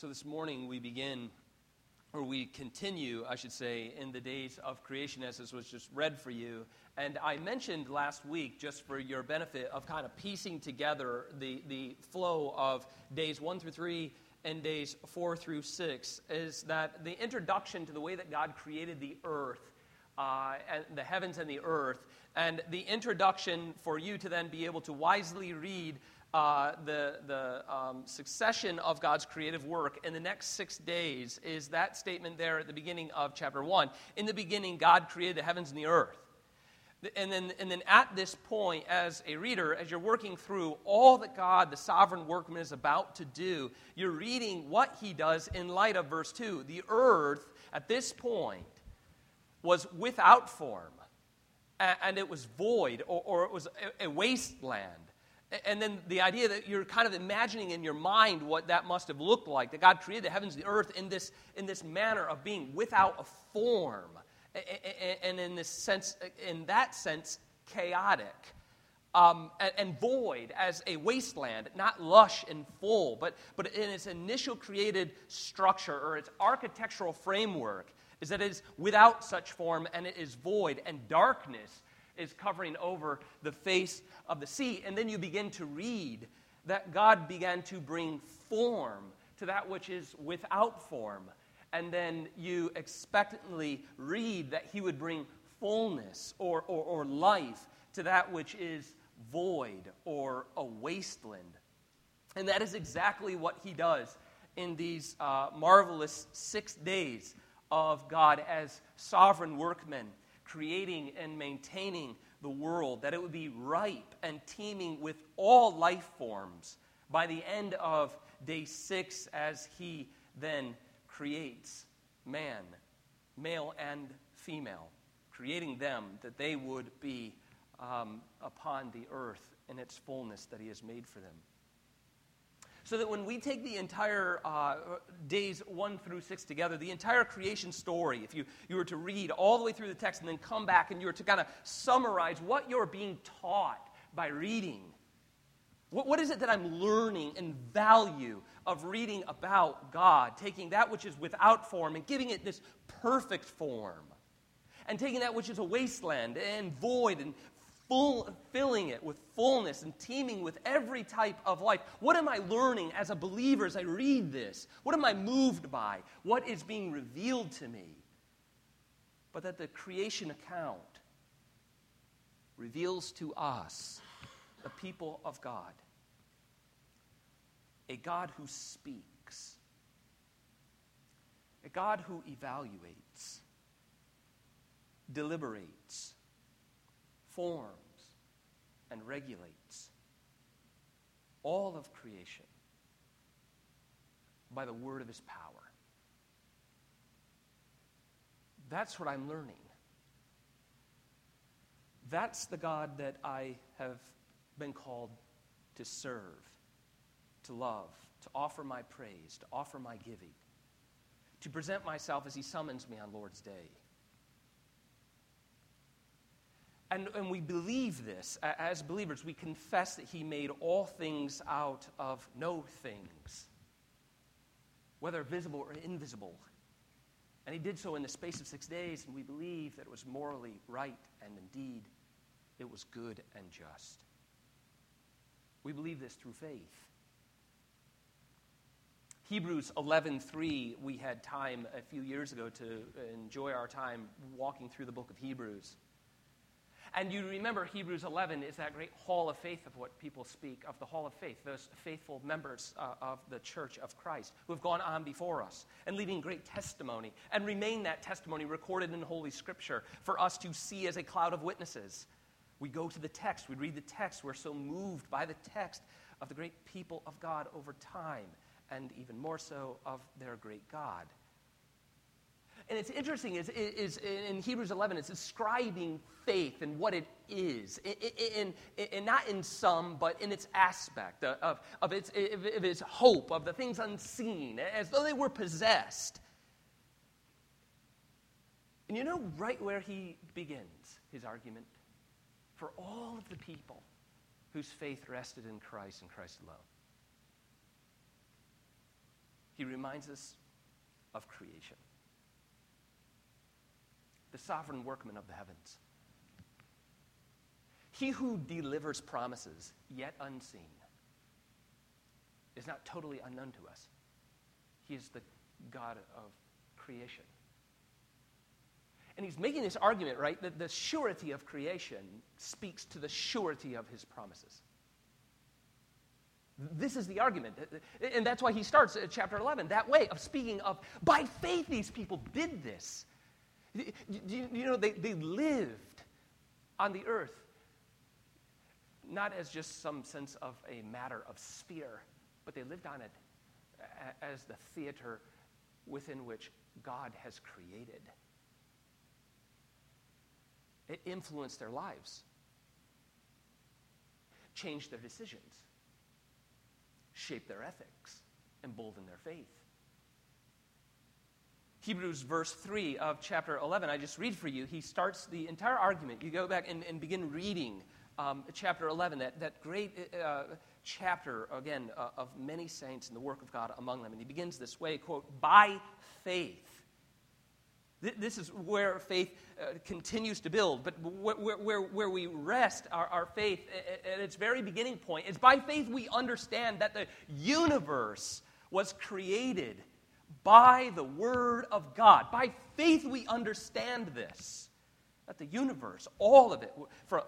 So this morning we begin, or we continue, I should say, in the days of creation as this was just read for you. And I mentioned last week, just for your benefit, of kind of piecing together the, the flow of days one through three and days four through six, is that the introduction to the way that God created the earth, uh, and the heavens and the earth, and the introduction for you to then be able to wisely read uh, the, the um, succession of God's creative work in the next six days is that statement there at the beginning of chapter 1. In the beginning, God created the heavens and the earth. And then, and then at this point, as a reader, as you're working through all that God, the sovereign workman, is about to do, you're reading what he does in light of verse 2. The earth, at this point, was without form, and it was void, or, or it was a wasteland. And then the idea that you're kind of imagining in your mind what that must have looked like, that God created the heavens and the earth in this, in this manner of being without a form. And in this sense, in that sense, chaotic. Um, and, void as a wasteland, not lush and full, but, but in its initial created structure or its architectural framework, is that it is without such form and it is void, and darkness is covering over the face of the sea. And then you begin to read that God began to bring form to that which is without form. And then you expectantly read that He would bring fullness or, or, or life to that which is void or a wasteland. And that is exactly what He does in these uh, marvelous six days of God as sovereign workmen creating and maintaining the world, that it would be ripe and teeming with all life forms by the end of day six, as he then creates man, male and female, creating them that they would be um, upon the earth in its fullness that he has made for them. So that when we take the entire uh, days one through six together, the entire creation story, if you, you were to read all the way through the text and then come back and you were to kind of summarize what you're being taught by reading, what, what is it that I'm learning and value of reading about God, taking that which is without form and giving it this perfect form? and taking that which is a wasteland and void and full, filling it with fullness and teeming with every type of life. What am I learning as a believer as I read this? What am I moved by? What is being revealed to me? But that the creation account reveals to us, the people of God, a God who speaks, a God who evaluates, deliberates, forms, and regulates all of creation by the word of his power. That's what I'm learning. That's the God that I have been called to serve, to love, to offer my praise, to offer my giving, to present myself as he summons me on Lord's Day. And, and we believe this as believers. We confess that He made all things out of no things, whether visible or invisible. And He did so in the space of six days, and we believe that it was morally right and indeed it was good and just. We believe this through faith. Hebrews 11:3 we had time a few years ago to enjoy our time walking through the book of Hebrews. And you remember Hebrews 11 is that great hall of faith of what people speak of the hall of faith, those faithful members uh, of the church of Christ who have gone on before us and leaving great testimony and remain that testimony recorded in Holy Scripture for us to see as a cloud of witnesses. We go to the text, we read the text, we're so moved by the text of the great people of God over time, and even more so of their great God. And it's interesting is, in Hebrews 11, it's describing faith and what it is, in, not in some, but in its aspect of, of, its, of its hope, of the things unseen, as though they were possessed. And you know right where he begins his argument? For all of the people whose faith rested in Christ and Christ alone. he reminds us of creation, the sovereign workman of the heavens. He who delivers promises, yet unseen, is not totally unknown to us. He is the God of creation. And he's making this argument, right, that the surety of creation speaks to the surety of his promises. This is the argument. And that's why he starts at chapter 11 that way of speaking of by faith these people did this. You, know, they, they lived on the earth not as just some sense of a matter of sphere, but they lived on it as the theater within which God has created. It influenced their lives, changed their decisions, shaped their ethics, emboldened their faith. Hebrews verse 3 of chapter 11, I just read for you. He starts the entire argument. You go back and, and begin reading um, chapter 11, that, that great uh, chapter, again, uh, of many saints and the work of God among them. And he begins this way, quote, by faith. This is where faith uh, continues to build, but where, where, where we rest our, our faith at its very beginning point is by faith we understand that the universe was created by the Word of God. By faith we understand this that the universe, all of it,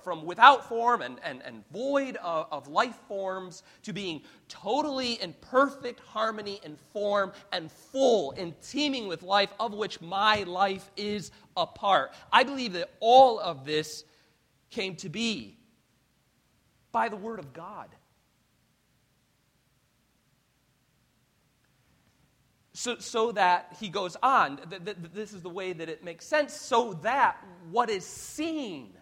from, without form and, and, and void of, of life forms to being totally in perfect harmony and form and full and teeming with life, of which my life is a part. I believe that all of this came to be by the Word of God. So, so that he goes on, th- th- this is the way that it makes sense, so that what is seen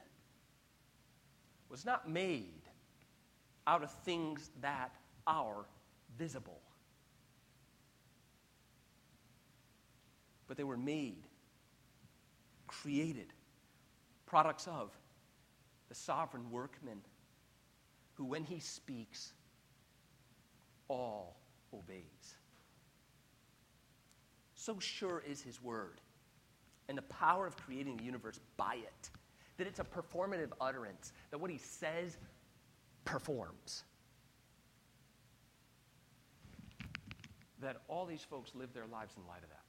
was not made out of things that are visible, but they were made, created, products of the sovereign workman who, when he speaks, all obeys. So sure is his word and the power of creating the universe by it that it's a performative utterance, that what he says performs. That all these folks live their lives in light of that.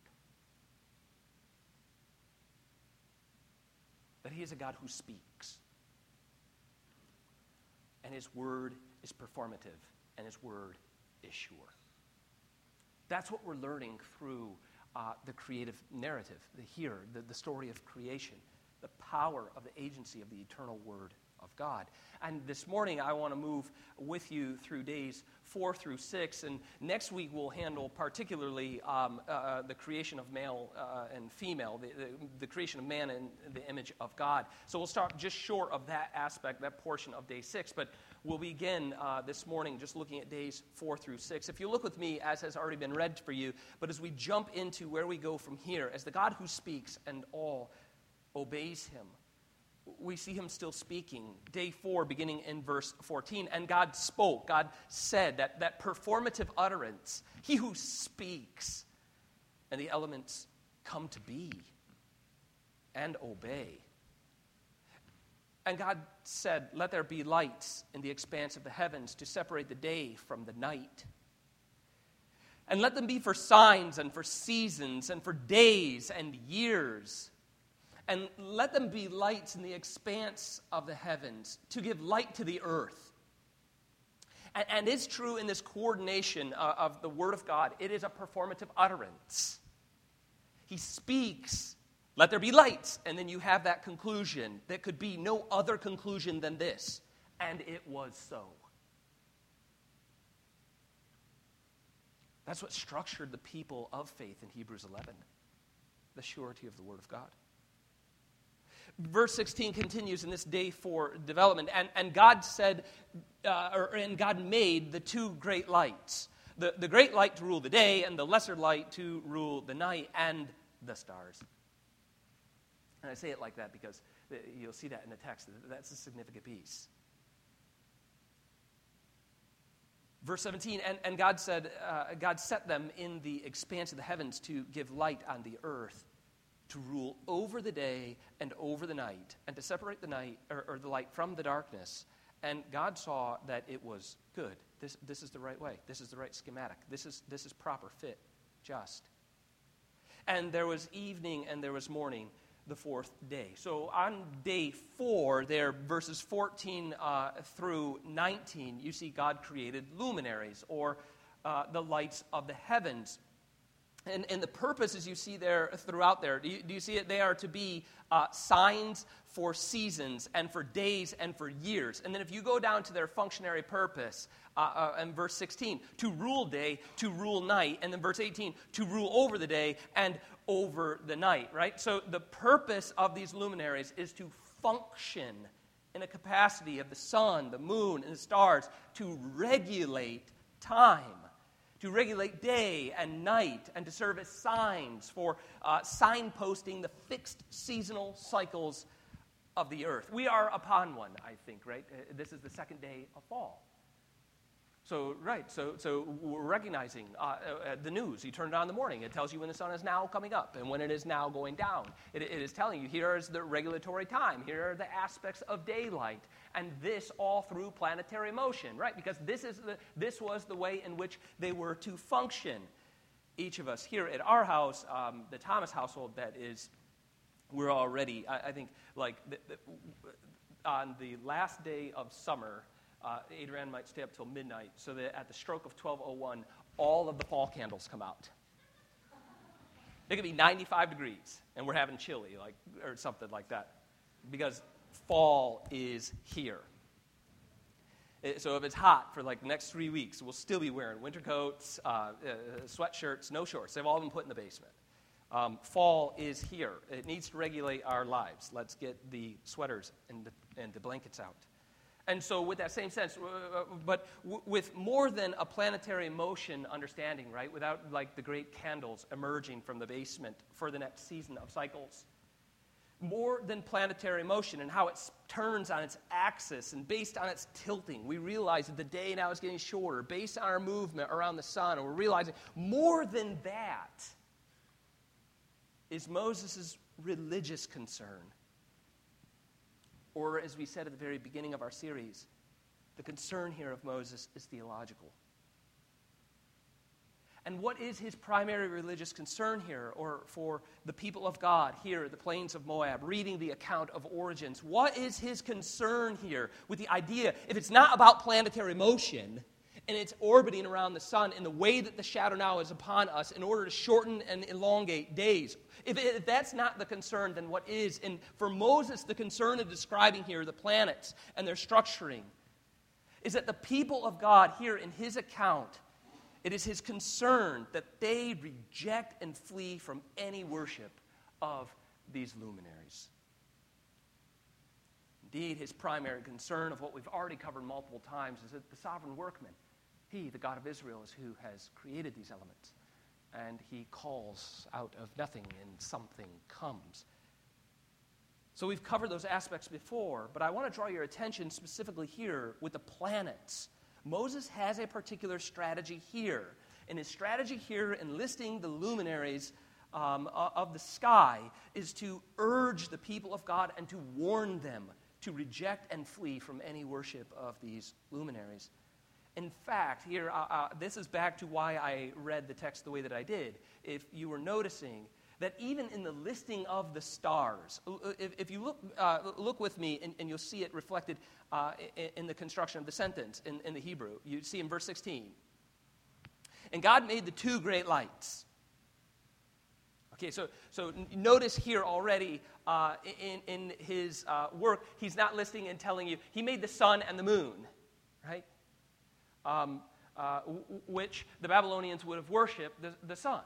That he is a God who speaks. And his word is performative, and his word is sure. That's what we're learning through uh, the creative narrative, the here, the, the story of creation, the power of the agency of the eternal Word of God. And this morning, I want to move with you through days four through six. And next week, we'll handle particularly um, uh, uh the creation of male uh, and female, the, the, the, creation of man in the image of God. So we'll start just short of that aspect, that portion of day six. But we'll begin uh, this morning just looking at days four through six. If you look with me, as has already been read for you, but as we jump into where we go from here, as the God who speaks and all obeys him we see him still speaking. Day four, beginning in verse 14. And God spoke, God said, that, that performative utterance, he who speaks, and the elements come to be and obey. And God said, Let there be lights in the expanse of the heavens to separate the day from the night. And let them be for signs and for seasons and for days and years and let them be lights in the expanse of the heavens to give light to the earth. And, and it's true in this coordination of, of the Word of God, it is a performative utterance. He speaks, let there be lights, and then you have that conclusion. that could be no other conclusion than this. And it was so. That's what structured the people of faith in Hebrews 11 the surety of the Word of God. Verse 16 continues in this day four development. And, and God said, uh, or, and God made the two great lights the, the great light to rule the day, and the lesser light to rule the night, and the stars. And I say it like that because you'll see that in the text. That's a significant piece. Verse 17, and, and God said, uh, God set them in the expanse of the heavens to give light on the earth, to rule over the day and over the night, and to separate the night or, or the light from the darkness. And God saw that it was good. This, this is the right way. This is the right schematic. This is, this is proper, fit, just. And there was evening and there was morning the fourth day. So on day four, there, verses 14 uh, through 19, you see God created luminaries or uh, the lights of the heavens. And, and the purpose, as you see there throughout there, do you, do you see it? They are to be uh, signs for seasons and for days and for years. And then if you go down to their functionary purpose, uh, uh, in verse 16, to rule day, to rule night. And then verse 18, to rule over the day and over the night, right? So the purpose of these luminaries is to function in a capacity of the sun, the moon, and the stars to regulate time to regulate day and night, and to serve as signs for uh, signposting the fixed seasonal cycles of the earth. We are upon one, I think, right? Uh, this is the second day of fall. So, right, so, so we're recognizing uh, uh, the news. You turn it on in the morning, it tells you when the sun is now coming up and when it is now going down. It, it is telling you here is the regulatory time, here are the aspects of daylight, and this all through planetary motion, right? Because this, is the, this was the way in which they were to function. Each of us here at our house, um, the Thomas household, that is, we're already, I, I think, like the, the, on the last day of summer, uh, Adrian might stay up till midnight so that at the stroke of 1201, all of the fall candles come out. It could be 95 degrees, and we're having chili, like, or something like that, because fall is here. So if it's hot for like the next three weeks, we'll still be wearing winter coats, uh, uh, sweatshirts, no shorts. They've all been put in the basement. Um, fall is here. It needs to regulate our lives. Let's get the sweaters and the, and the blankets out. And so, with that same sense, uh, uh, but with more than a planetary motion understanding, right? Without like the great candles emerging from the basement for the next season of cycles. More than planetary motion and how it turns on its axis and based on its tilting, we realize that the day now is getting shorter based on our movement around the sun. And we're realizing more than that is Moses' religious concern or, as we said at the very beginning of our series, the concern here of Moses is theological. And what is his primary religious concern here, or for the people of God here the plains of Moab, reading the account of origins? What is his concern here with the idea, if it's not about planetary motion, and it's orbiting around the sun in the way that the shadow now is upon us in order to shorten and elongate days. If, if that's not the concern, then what is? And for Moses, the concern of describing here the planets and their structuring is that the people of God here in his account, it is his concern that they reject and flee from any worship of these luminaries. Indeed, his primary concern of what we've already covered multiple times is that the sovereign workman he, the God of Israel, is who has created these elements. And he calls out of nothing and something comes. So we've covered those aspects before, but I want to draw your attention specifically here with the planets. Moses has a particular strategy here. And his strategy here in listing the luminaries um, of the sky is to urge the people of God and to warn them to reject and flee from any worship of these luminaries. In fact, here, uh, uh, this is back to why I read the text the way that I did. If you were noticing that even in the listing of the stars, uh, if, if you look, uh, look with me and, and, you'll see it reflected uh, in, in, the construction of the sentence in, in the Hebrew, you see in verse 16. And God made the two great lights. Okay, so, so notice here already uh, in, in his uh, work, he's not listing and telling you, he made the sun and the moon, right? Um, uh, w- which the Babylonians would have worshipped the, the sun.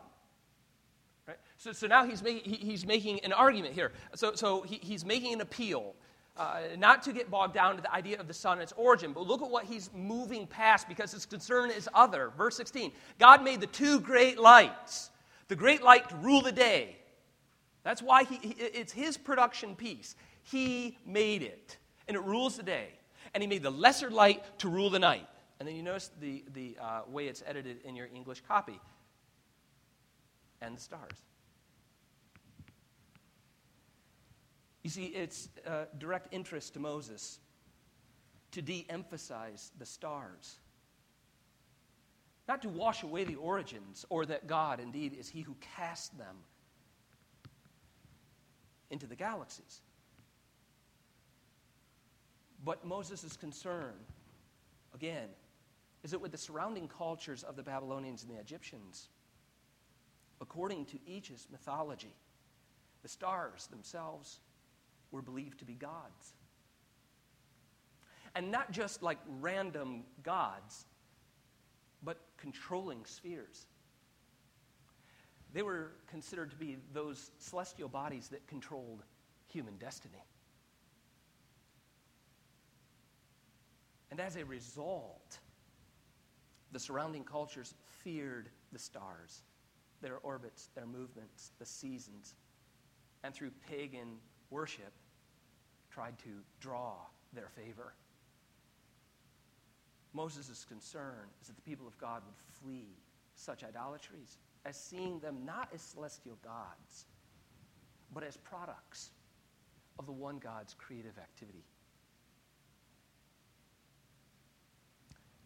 Right? So, so now he's, make, he, he's making an argument here. So, so he, he's making an appeal. Uh, not to get bogged down to the idea of the sun and its origin, but look at what he's moving past because his concern is other. Verse 16 God made the two great lights, the great light to rule the day. That's why he, it's his production piece. He made it, and it rules the day. And he made the lesser light to rule the night. And then you notice the, the uh, way it's edited in your English copy and the stars. You see, it's uh, direct interest to Moses to de emphasize the stars. Not to wash away the origins, or that God indeed is He who cast them into the galaxies. But Moses' concern, again, is that with the surrounding cultures of the Babylonians and the Egyptians, according to each's mythology, the stars themselves were believed to be gods. And not just like random gods, but controlling spheres. They were considered to be those celestial bodies that controlled human destiny. And as a result, the surrounding cultures feared the stars, their orbits, their movements, the seasons, and through pagan worship, tried to draw their favor. Moses' concern is that the people of God would flee such idolatries as seeing them not as celestial gods, but as products of the one God's creative activity.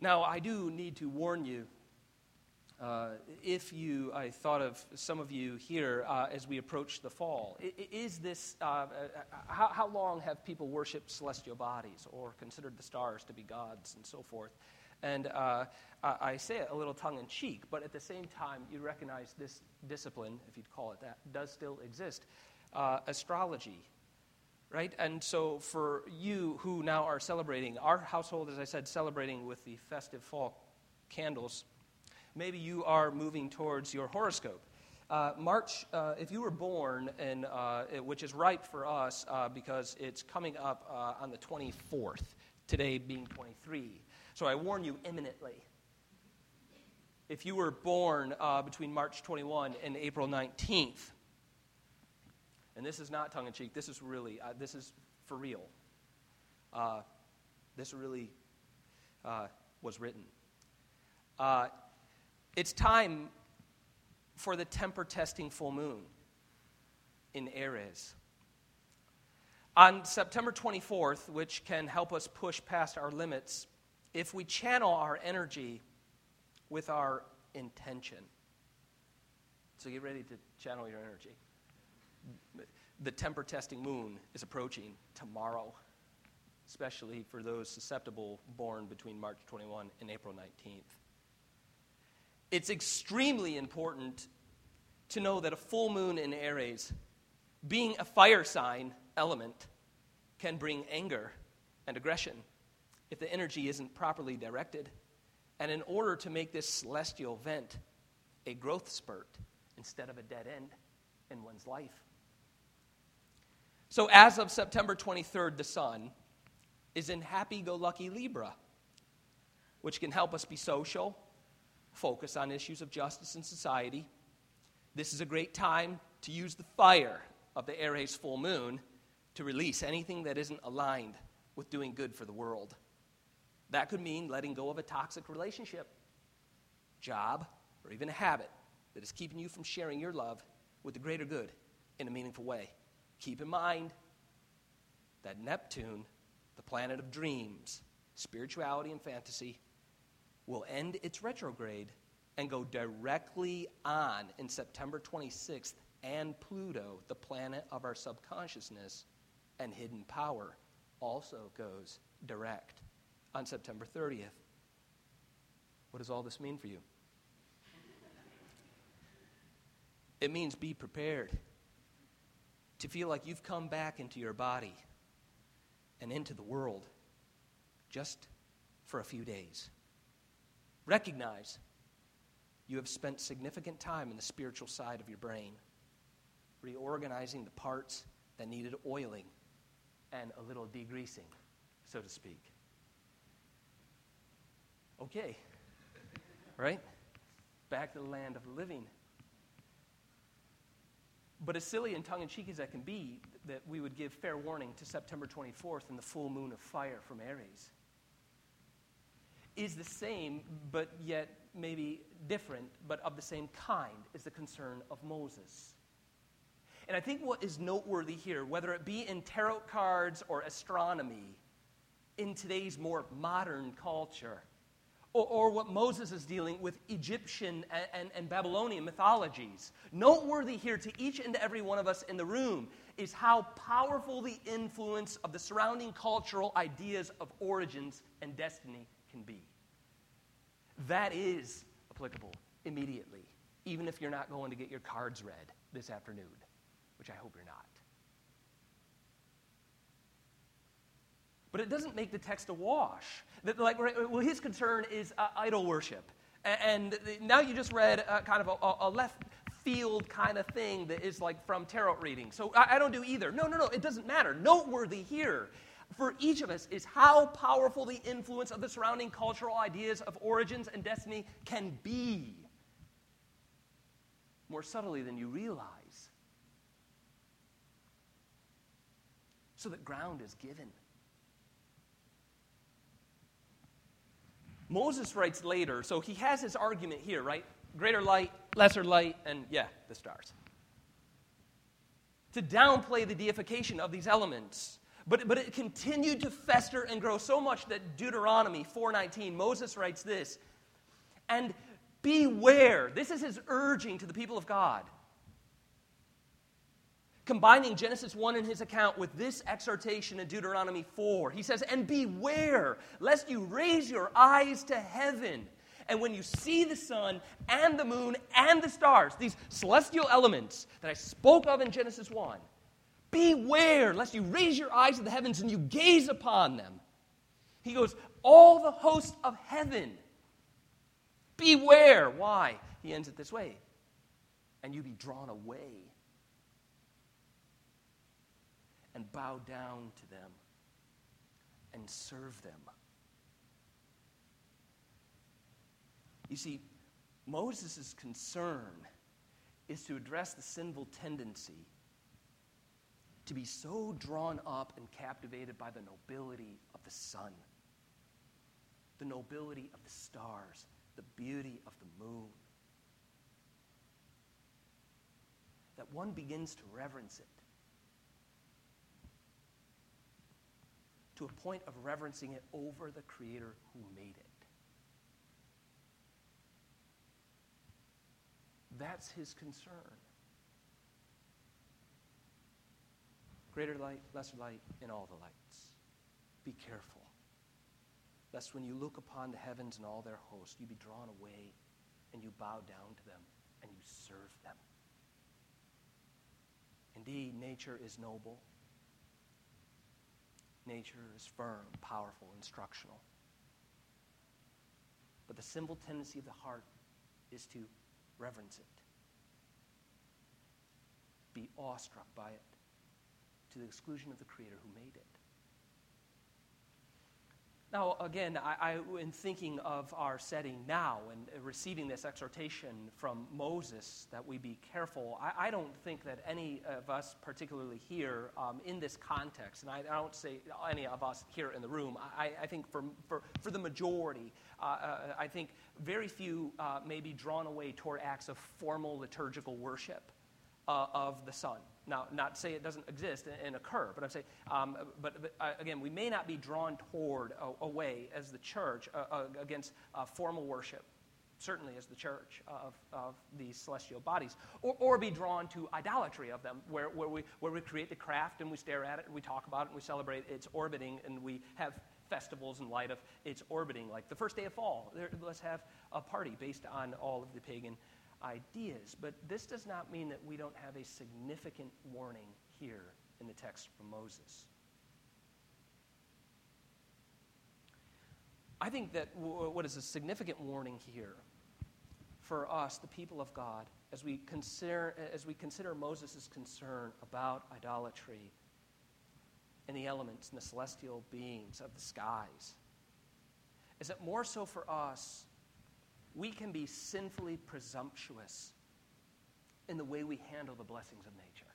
Now, I do need to warn you. Uh, if you, I thought of some of you here uh, as we approach the fall. Is this, uh, uh, how, how long have people worshiped celestial bodies or considered the stars to be gods and so forth? And uh, I say it a little tongue in cheek, but at the same time, you recognize this discipline, if you'd call it that, does still exist. Uh, astrology, right? And so for you who now are celebrating, our household, as I said, celebrating with the festive fall candles, maybe you are moving towards your horoscope. Uh, March, uh, if you were born, in, uh, which is ripe for us uh, because it's coming up uh, on the 24th, today being 23. So I warn you imminently. If you were born uh, between March 21 and April 19th, and this is not tongue in cheek, this is really, uh, this is for real. Uh, this really uh, was written. Uh, it's time for the temper testing full moon in Aries. On September 24th, which can help us push past our limits, if we channel our energy with our intention. So get ready to channel your energy the temper testing moon is approaching tomorrow, especially for those susceptible born between March 21 and April 19th. It's extremely important to know that a full moon in Aries, being a fire sign element, can bring anger and aggression if the energy isn't properly directed. And in order to make this celestial event a growth spurt instead of a dead end in one's life. So, as of September 23rd, the sun is in happy go lucky Libra, which can help us be social, focus on issues of justice and society. This is a great time to use the fire of the Aries full moon to release anything that isn't aligned with doing good for the world. That could mean letting go of a toxic relationship, job, or even a habit that is keeping you from sharing your love with the greater good in a meaningful way. Keep in mind that Neptune, the planet of dreams, spirituality, and fantasy, will end its retrograde and go directly on in September 26th, and Pluto, the planet of our subconsciousness and hidden power, also goes direct on September 30th. What does all this mean for you? It means be prepared to feel like you've come back into your body and into the world just for a few days. Recognize you have spent significant time in the spiritual side of your brain, reorganizing the parts that needed oiling and a little degreasing, so to speak. Okay, right? Back to the land of living. But as silly and tongue in cheek as that can be, that we would give fair warning to September 24th and the full moon of fire from Aries. is the same, but yet maybe different, but of the same kind, is the concern of Moses. And I think what is noteworthy here, whether it be in tarot cards or astronomy, in today's more modern culture, or, or what Moses is dealing with Egyptian and, and, and Babylonian mythologies. Noteworthy here to each and every one of us in the room is how powerful the influence of the surrounding cultural ideas of origins and destiny can be. That is applicable immediately, even if you're not going to get your cards read this afternoon, which I hope you're not. But it doesn't make the text a wash. That, like, well, his concern is uh, idol worship. And, now you just read uh, kind of a, a, left field kind of thing that is like from tarot reading. So I, I don't do either. No, no, no, it doesn't matter. Noteworthy here for each of us is how powerful the influence of the surrounding cultural ideas of origins and destiny can be. More subtly than you realize. So that ground is given. Moses writes later, so he has his argument here, right? Greater light, lesser light, and yeah, the stars. To downplay the deification of these elements. But, but it continued to fester and grow so much that Deuteronomy 4:19, Moses writes this, and beware. This is his urging to the people of God combining Genesis 1 in his account with this exhortation in Deuteronomy 4. He says, And beware, lest you raise your eyes to heaven. And when you see the sun and the moon and the stars, these celestial elements that I spoke of in Genesis 1, beware lest you raise your eyes to the heavens and you gaze upon them. He goes, All the hosts of heaven, beware. Why? He ends it this way, and you be drawn away and bow down to them and serve them. You see, Moses' concern is to address the sinful tendency to be so drawn up and captivated by the nobility of the sun, the nobility of the stars, the beauty of the moon, that one begins to reverence it to a point of reverencing it over the Creator who made it. That's his concern. Greater light, lesser light in all the lights. Be careful, lest when you look upon the heavens and all their host, you be drawn away and you bow down to them and you serve them. Indeed, nature is noble nature is firm, powerful, instructional. But the simple tendency of the heart is to reverence it, be awestruck by it, to the exclusion of the Creator who made it. Now, again, I, I, in thinking of our setting now and receiving this exhortation from Moses that we be careful, I, I don't think that any of us, particularly here um, in this context, and I, don't say any of us here in the room, I, I think for, for, for the majority, uh, uh, I think very few uh, may be drawn away toward acts of formal liturgical worship uh, of the sun. Now, not say it doesn't exist and, and occur, but I'm saying, um, but, but uh, again, we may not be drawn toward a, a way as the church uh, uh, against uh, formal worship, certainly as the church of, of these celestial bodies, or, or be drawn to idolatry of them, where, where, we, where we create the craft and we stare at it and we talk about it and we celebrate its orbiting and we have festivals in light of its orbiting. Like the first day of fall, there, let's have a party based on all of the pagan ideas. But this does not mean that we don't have a significant warning here in the text from Moses. I think that what is a significant warning here for us, the people of God, as we consider, as we consider Moses' concern about idolatry and the elements and the celestial beings of the skies, is that more so for us, we can be sinfully presumptuous in the way we handle the blessings of nature.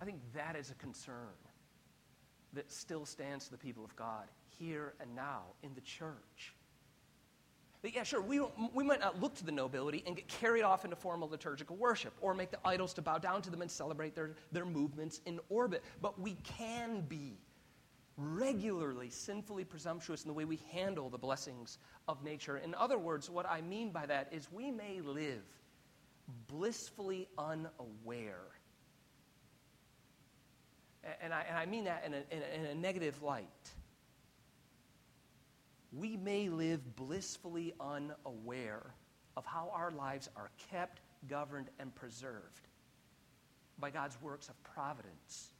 I think that is a concern that still stands to the people of God here and now in the church. That, yeah, sure, we, we might not look to the nobility and get carried off into formal liturgical worship or make the idols to bow down to them and celebrate their, their movements in orbit, but we can be regularly sinfully presumptuous in the way we handle the blessings of nature. In other words, what I mean by that is we may live blissfully unaware. And I, and I mean that in a, in a, in a negative light. We may live blissfully unaware of how our lives are kept, governed, and preserved by God's works of providence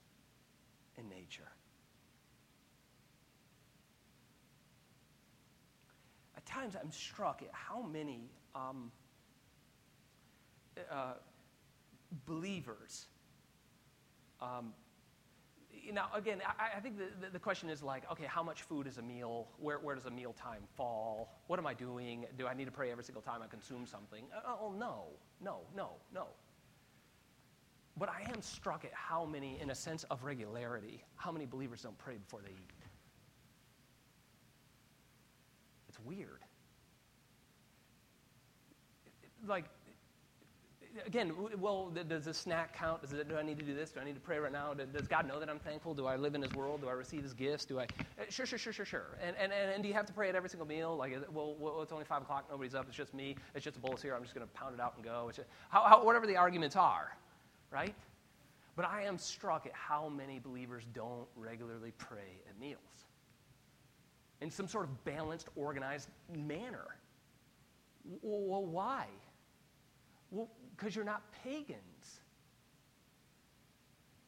in nature. At times, I'm struck at how many um, uh, believers. Um, now, again, I, I think the, the, question is like, okay, how much food is a meal? Where, where does a meal time fall? What am I doing? Do I need to pray every single time I consume something? Uh, oh, no, no, no, no. But I am struck at how many, in a sense of regularity, how many believers don't pray before they eat. It's weird. Like, again, well, does the snack count? It, do I need to do this? Do I need to pray right now? Does God know that I'm thankful? Do I live in His world? Do I receive His gifts? Do I? Uh, sure, sure, sure, sure, sure. And, and, and, do you have to pray at every single meal? Like, well, well, it's only 5 o'clock, nobody's up, it's just me, it's just a bowl here, I'm just going to pound it out and go. Just, how, how, whatever the arguments are, right? But I am struck at how many believers don't regularly pray at meals in some sort of balanced, organized manner. Well, why? Well, because you're not pagans.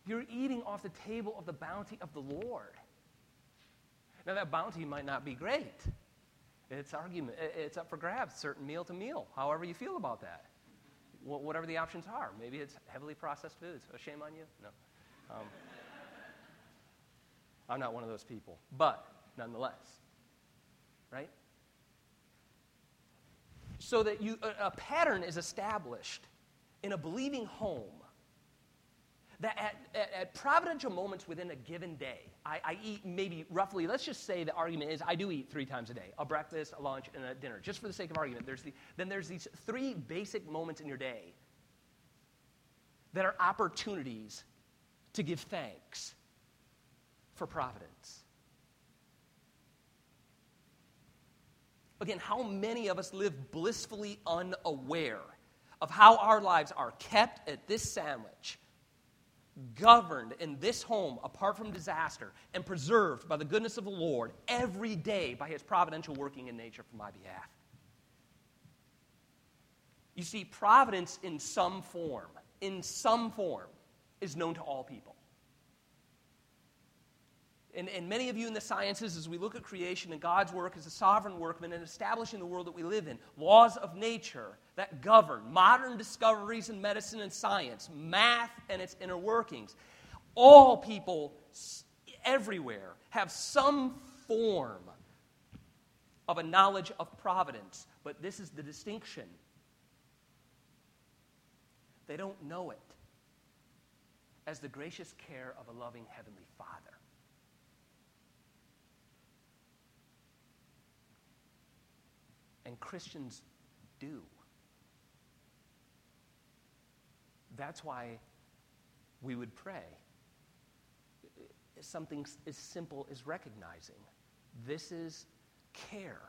You're eating off the table of the bounty of the Lord. Now, that bounty might not be great. It's argument. It's up for grabs, certain meal to meal, however you feel about that. Whatever the options are. Maybe it's heavily processed foods. A shame on you? No. Um, I'm not one of those people. But nonetheless, right? So that you, a, a pattern is established in a believing home that at, at, at, providential moments within a given day, I, I, eat maybe roughly, let's just say the argument is I do eat three times a day a breakfast, a lunch, and a dinner. Just for the sake of argument, there's the, then there's these three basic moments in your day that are opportunities to give thanks for providence. Again, how many of us live blissfully unaware of how our lives are kept at this sandwich, governed in this home apart from disaster, and preserved by the goodness of the Lord every day by his providential working in nature for my behalf. You see, providence in some form, in some form, is known to all people and, and many of you in the sciences, as we look at creation and God's work as a sovereign workman in establishing the world that we live in, laws of nature that govern modern discoveries in medicine and science, math and its inner workings, all people everywhere have some form of a knowledge of providence. But this is the distinction they don't know it as the gracious care of a loving Heavenly Father. And Christians do. That's why we would pray. Something as simple as recognizing this is care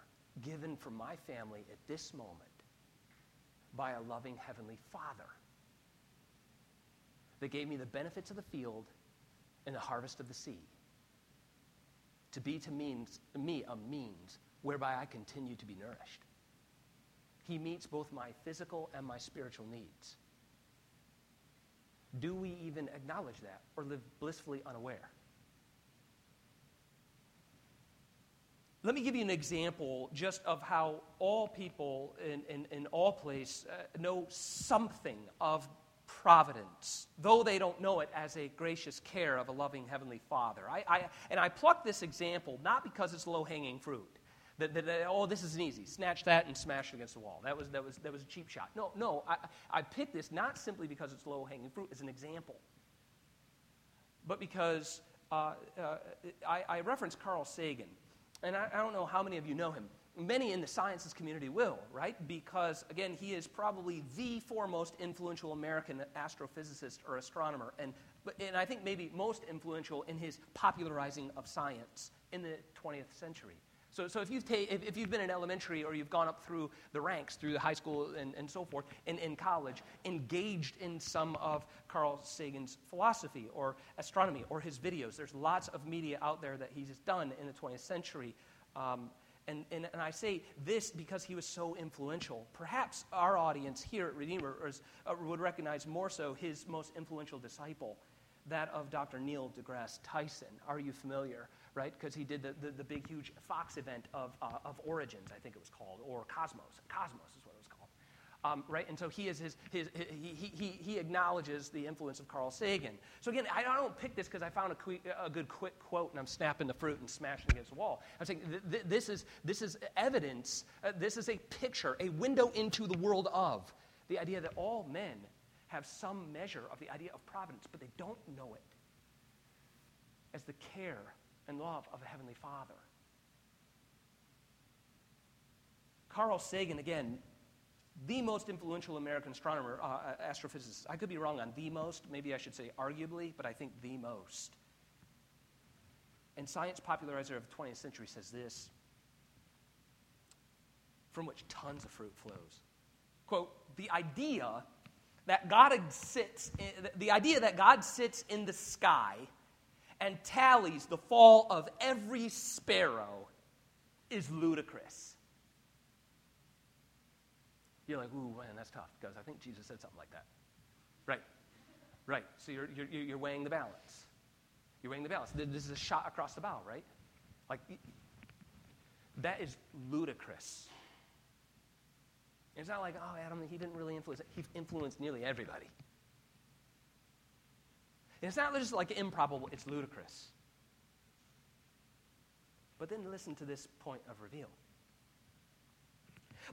given for my family at this moment by a loving Heavenly Father that gave me the benefits of the field and the harvest of the sea. To be to means, me a means whereby I continue to be nourished. He meets both my physical and my spiritual needs. Do we even acknowledge that or live blissfully unaware? Let me give you an example just of how all people in, in, in all place uh, know something of providence, though they don't know it as a gracious care of a loving Heavenly Father. I, I, and I pluck this example not because it's low hanging fruit. That, that, that, oh, this is an easy. Snatch that and smash it against the wall. That was, that was, that was a cheap shot. No, no, I, I picked this not simply because it's low hanging fruit as an example, but because uh, uh, I, I reference Carl Sagan, and I, I don't know how many of you know him. Many in the sciences community will, right? Because, again, he is probably the foremost influential American astrophysicist or astronomer, and, and I think maybe most influential in his popularizing of science in the 20th century. So, so if, you've ta- if, if, you've been in elementary or you've gone up through the ranks, through the high school and, and so forth, and in college, engaged in some of Carl Sagan's philosophy or astronomy or his videos, there's lots of media out there that he's done in the 20th century. Um, and, and, and, I say this because he was so influential. Perhaps our audience here at Redeemer is, uh, would recognize more so his most influential disciple, that of Dr. Neil deGrasse Tyson. Are you familiar? Right? Because he did the, the, the, big, huge Fox event of, uh, of Origins, I think it was called, or Cosmos. Cosmos is what it was called. Um, right? And so he, is his, his, he, he, he acknowledges the influence of Carl Sagan. So again, I don't pick this because I found a, a, good quick quote and I'm snapping the fruit and smashing against the wall. I'm saying th- th- this, is, this is evidence, uh, this is a picture, a window into the world of the idea that all men have some measure of the idea of providence, but they don't know it as the care and love of a Heavenly Father. Carl Sagan, again, the most influential American astronomer, uh, uh, astrophysicist. I could be wrong on the most, maybe I should say arguably, but I think the most. And science popularizer of the 20th century says this from which tons of fruit flows. Quote, the idea that God sits, in, the idea that God sits in the sky and tallies the fall of every sparrow is ludicrous. You're like, ooh, man, that's tough, because I think Jesus said something like that. Right, right. So you're, you're, you're weighing the balance. You're weighing the balance. This is a shot across the bow, right? Like, that is ludicrous. It's not like, oh, Adam, he didn't really influence. He influenced nearly everybody. It's not just like improbable, it's ludicrous. But then listen to this point of reveal.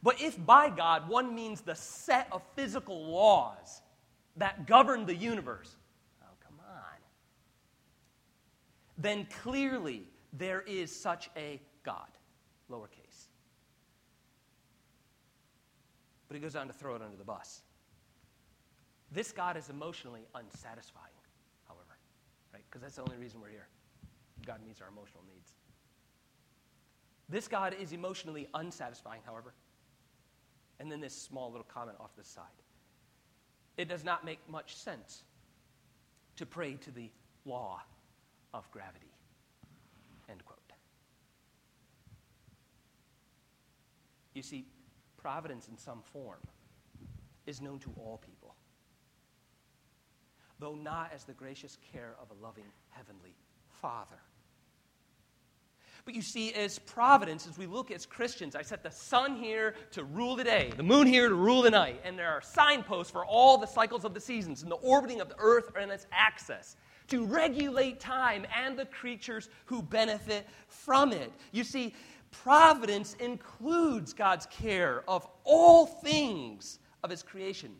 But if by God one means the set of physical laws that govern the universe, oh, come on, then clearly there is such a God, lowercase. But he goes on to throw it under the bus. This God is emotionally unsatisfying Because that's the only reason we're here. God meets our emotional needs. This God is emotionally unsatisfying, however. And then this small little comment off the side. It does not make much sense to pray to the law of gravity. End quote. You see, providence in some form is known to all people though not as the gracious care of a loving heavenly Father. But you see, as providence, as we look as Christians, I set the sun here to rule the day, the moon here to rule the night, and there are signposts for all the cycles of the seasons and the orbiting of the earth and its axis to regulate time and the creatures who benefit from it. You see, providence includes God's care of all things of his creation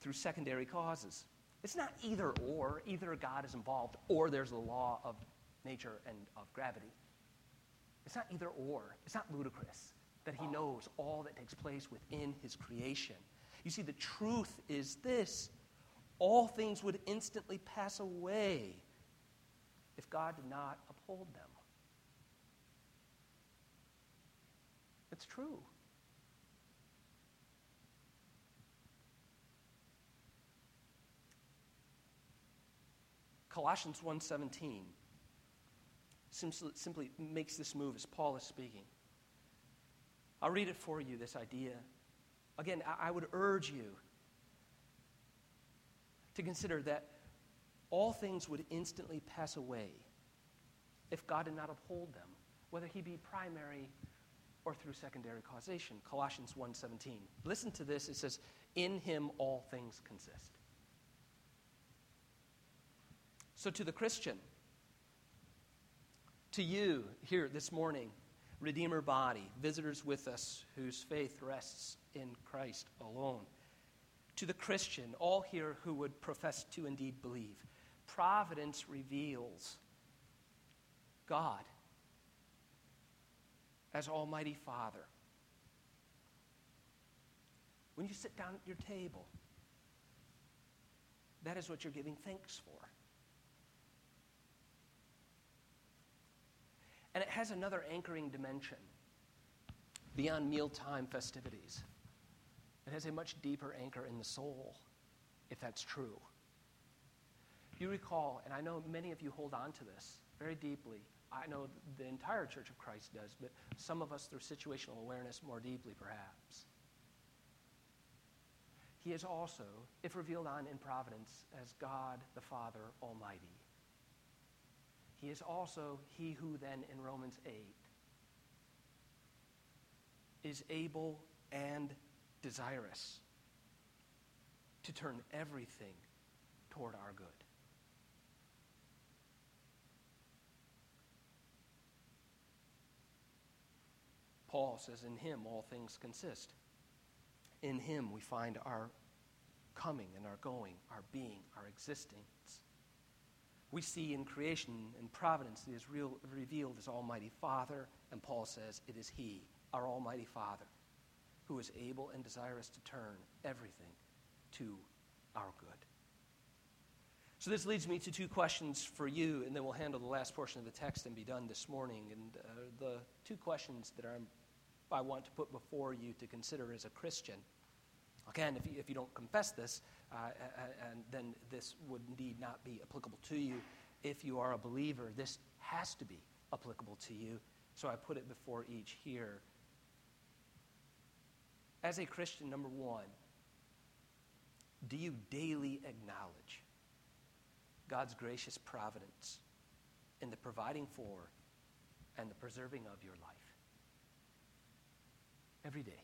through secondary causes. It's not either or. Either God is involved or there's a law of nature and of gravity. It's not either or. It's not ludicrous that he knows all that takes place within his creation. You see, the truth is this all things would instantly pass away if God did not uphold them. It's true. Colossians 1:17 simply makes this move as Paul is speaking. I'll read it for you, this idea. Again, I would urge you to consider that all things would instantly pass away if God did not uphold them, whether he be primary or through secondary causation. Colossians 1:17. Listen to this. It says, "In him all things consist." So, to the Christian, to you here this morning, Redeemer body, visitors with us whose faith rests in Christ alone, to the Christian, all here who would profess to indeed believe, providence reveals God as Almighty Father. When you sit down at your table, that is what you're giving thanks for. And it has another anchoring dimension beyond mealtime festivities. It has a much deeper anchor in the soul, if that's true. You recall, and I know many of you hold on to this very deeply. I know the entire Church of Christ does, but some of us through situational awareness more deeply, perhaps. He is also, if revealed on in providence, as God the Father Almighty. He is also He who then in Romans 8 is able and desirous to turn everything toward our good. Paul says, In him all things consist. In him we find our coming and our going, our being, our existence. We see in creation and providence that is real, revealed as Almighty Father, and Paul says it is He, our Almighty Father, who is able and desirous to turn everything to our good. So, this leads me to two questions for you, and then we'll handle the last portion of the text and be done this morning. And uh, the two questions that I'm, I want to put before you to consider as a Christian. Again, if you, if you don't confess this, Uh, and then this would indeed not be applicable to you. If you are a believer, this has to be applicable to you. So I put it before each here. As a Christian, number one, do you daily acknowledge God's gracious providence in the providing for and the preserving of your life? Every day.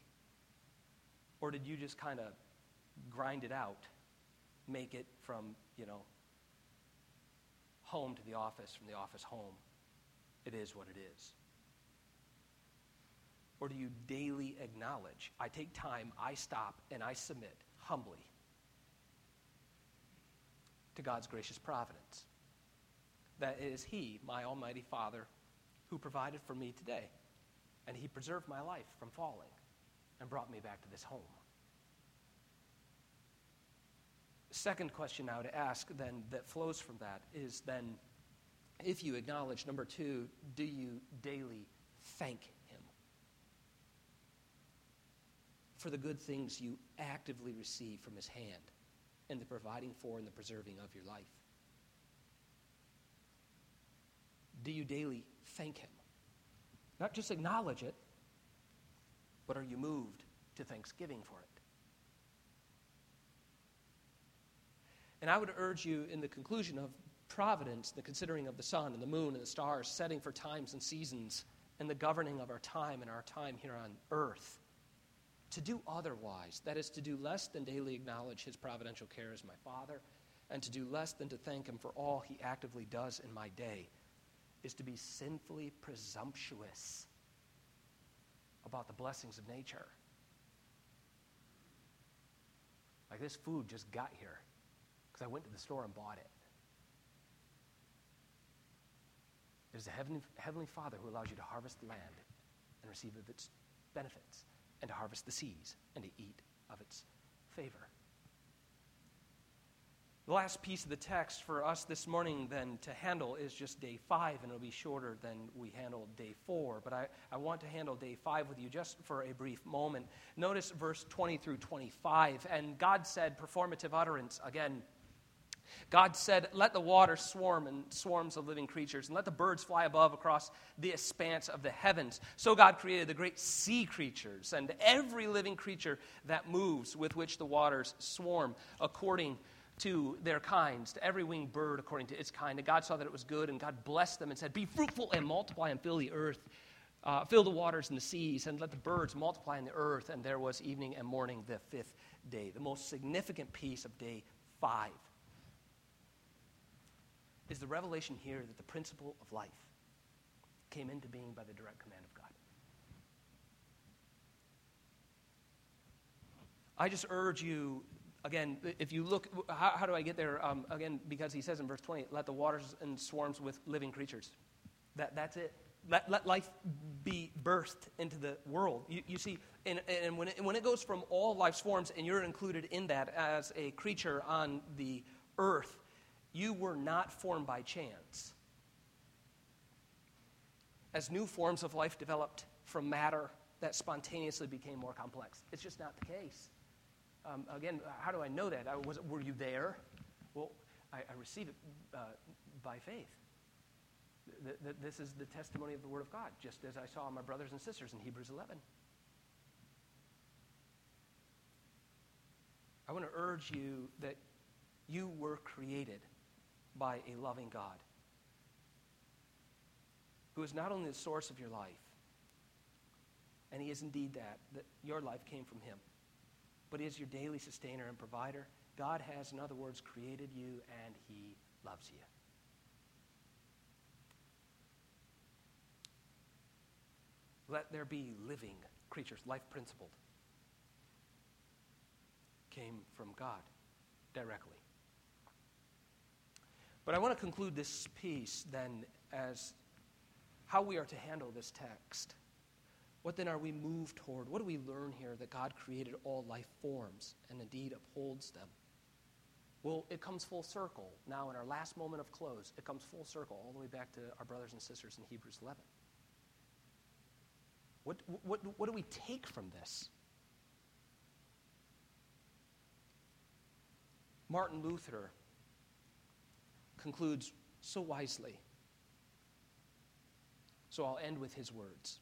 Or did you just kind of grind it out, make it from, you know, home to the office, from the office home? It is what it is. Or do you daily acknowledge, I take time, I stop, and I submit humbly to God's gracious providence? That it is He, my Almighty Father, who provided for me today. And He preserved my life from falling and brought me back to this home. Second question I would ask then that flows from that is then if you acknowledge, number two, do you daily thank Him for the good things you actively receive from His hand and the providing for and the preserving of your life? Do you daily thank Him? Not just acknowledge it, but are you moved to thanksgiving for it? And I would urge you in the conclusion of providence, the considering of the sun and the moon and the stars, setting for times and seasons, and the governing of our time and our time here on earth, to do otherwise. That is, to do less than daily acknowledge his providential care as my Father, and to do less than to thank him for all he actively does in my day, is to be sinfully presumptuous about the blessings of nature. Like this food just got here because I went to the store and bought it. There's a heavenly, heavenly Father who allows you to harvest the land and receive of its benefits, and to harvest the seas and to eat of its favor. The last piece of the text for us this morning, then, to handle is just day five, and it'll be shorter than we handled day four. But I, I want to handle day five with you just for a brief moment. Notice verse 20 through 25. And God said, performative utterance, again, God said, Let the water swarm in swarms of living creatures, and let the birds fly above across the expanse of the heavens. So God created the great sea creatures and every living creature that moves, with which the waters swarm, according to their kinds, to every winged bird according to its kind. And God saw that it was good, and God blessed them and said, Be fruitful and multiply and fill the earth. Uh, fill the waters and the seas, and let the birds multiply in the earth. And there was evening and morning the fifth day. The most significant piece of day five is the revelation here that the principle of life came into being by the direct command of God. I just urge you again, if you look, how, how do I get there? Um, again, because he says in verse 20, let the waters and swarms with living creatures. That, that's it. Let, let life be birthed into the world. You, you see, and, and when, it, when it goes from all life's forms, and you're included in that as a creature on the earth, you were not formed by chance. As new forms of life developed from matter, that spontaneously became more complex. It's just not the case. Um, again, how do I know that? I was, were you there? Well, I, I receive it uh, by faith. Th- th- this is the testimony of the Word of God, just as I saw my brothers and sisters in Hebrews 11. I want to urge you that you were created by a loving God who is not only the source of your life, and He is indeed that, that your life came from Him, but He is your daily sustainer and provider. God has, in other words, created you and He loves you. Let there be living creatures, life principled, came from God directly. But I want to conclude this piece then as how we are to handle this text. What then are we moved toward? What do we learn here that God created all life forms and indeed upholds them? Well, it comes full circle. Now, in our last moment of close, it comes full circle all the way back to our brothers and sisters in Hebrews 11. What, what, what do we take from this? Martin Luther concludes so wisely. So I'll end with his words.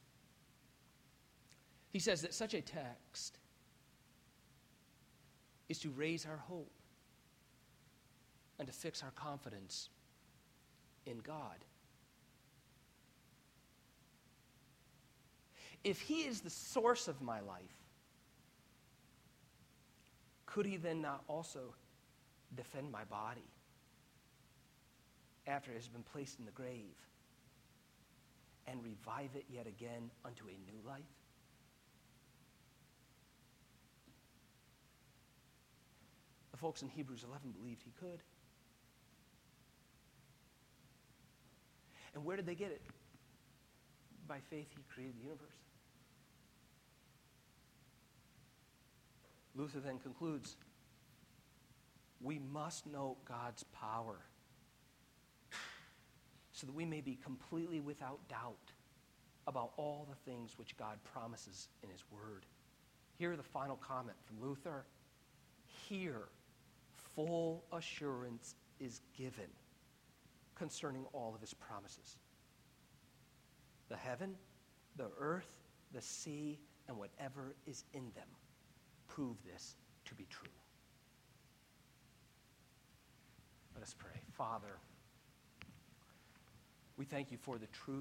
He says that such a text is to raise our hope and to fix our confidence in God. If He is the source of my life, could He then not also defend my body after it has been placed in the grave and revive it yet again unto a new life? The folks in Hebrews 11 believed he could. And where did they get it? By faith, he created the universe. Luther then concludes we must know God's power so that we may be completely without doubt about all the things which God promises in His Word. Here, the final comment from Luther. Here, full assurance is given concerning all of His promises. The heaven, the earth, the sea, and whatever is in them prove this to be true. Let us pray. Father, we thank you for the truth.